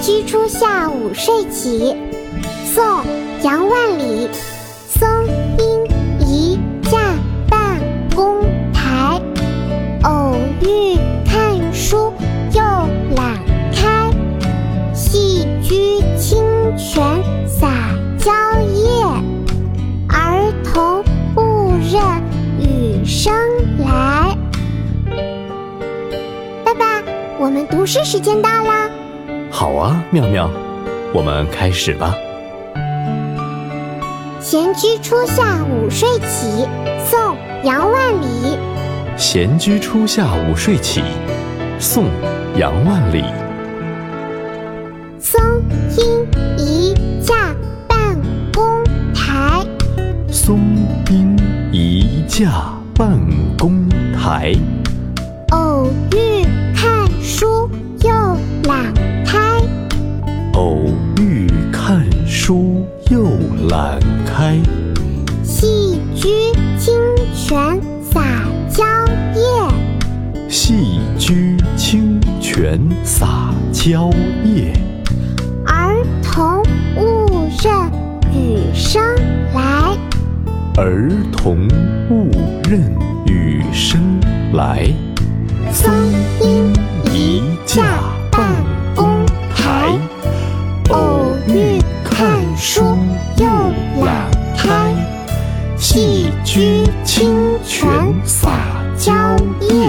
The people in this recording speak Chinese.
居初夏午睡起，宋·杨万里。松阴一架半公台，偶遇看书又懒开。戏居清泉洒蕉叶，儿童误认雨声来。爸爸，我们读诗时间到啦！好啊，妙妙，我们开始吧。闲居初夏午睡起，宋·杨万里。闲居初夏午睡起，宋·杨万里。松阴一架半公台，松阴一架半公台，偶遇看书又懒开。偶遇看书又懒开。戏居清泉洒蕉叶，戏居清泉洒蕉叶，儿童误认雨声来。儿童误认雨声来。松书又懒开。戏居清泉洒蕉叶，